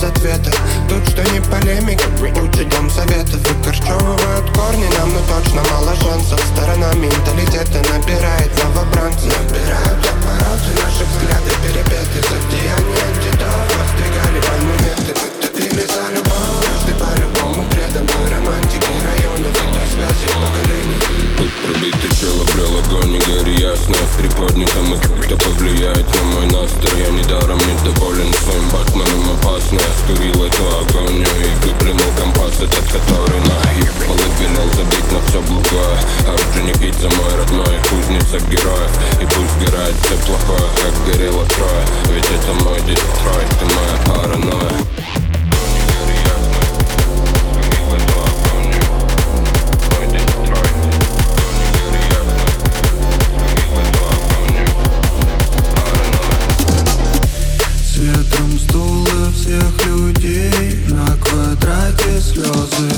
без ответа Тут что не полемика, лучше дом советов Выкорчевывают корни, нам ну точно мало шансов. Сторона менталитета набирает новобранцев Набирают обороты, наши взгляды перепеты За деяния антидот воздвигали монументы. Мы топили за любовь, каждый по-любому преданный Романтики районов, это связи поколений. Тут пробитый чел обрел огонь, и гори ясно Приподнятым кто повлияет на мой настрой Я недаром недоволен своим Этот, который на полы велел забить на все благое. За мой родной Кузница героев. И пусть сгорает все плохое Как горело трое Ведь это мой Детройт Ты моя паранойя. Гори ясно, всех людей На квадрате слезы.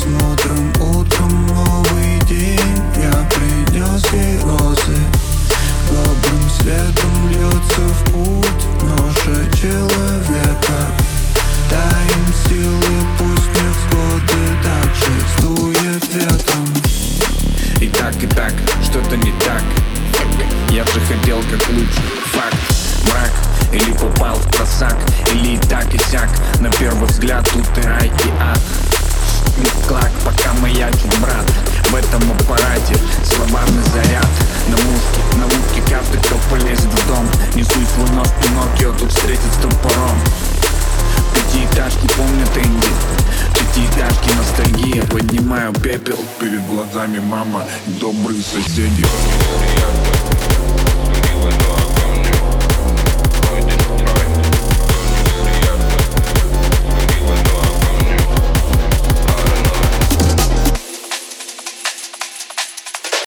Смотрим утром новый день Я принес ей розы. Добрым светом льется в путь Ноша человека. Дай им силы, пусть невзгоды Так же сдует ветром. И так, и так, что-то не так. Я же хотел как лучше, факт или попал в просак Или и так и сяк. На первый взгляд тут и рай, и ад. Клак, пока маячит брат. В этом аппарате словарный заряд. На мушке, на утке каждый, кто полезет в дом. Несуй свой нос, Пиноккио тут встретит с топором. Пятиэтажки помнят Энди. Пятиэтажки ностальгия. Поднимаю пепел Перед глазами мама. И добрые соседи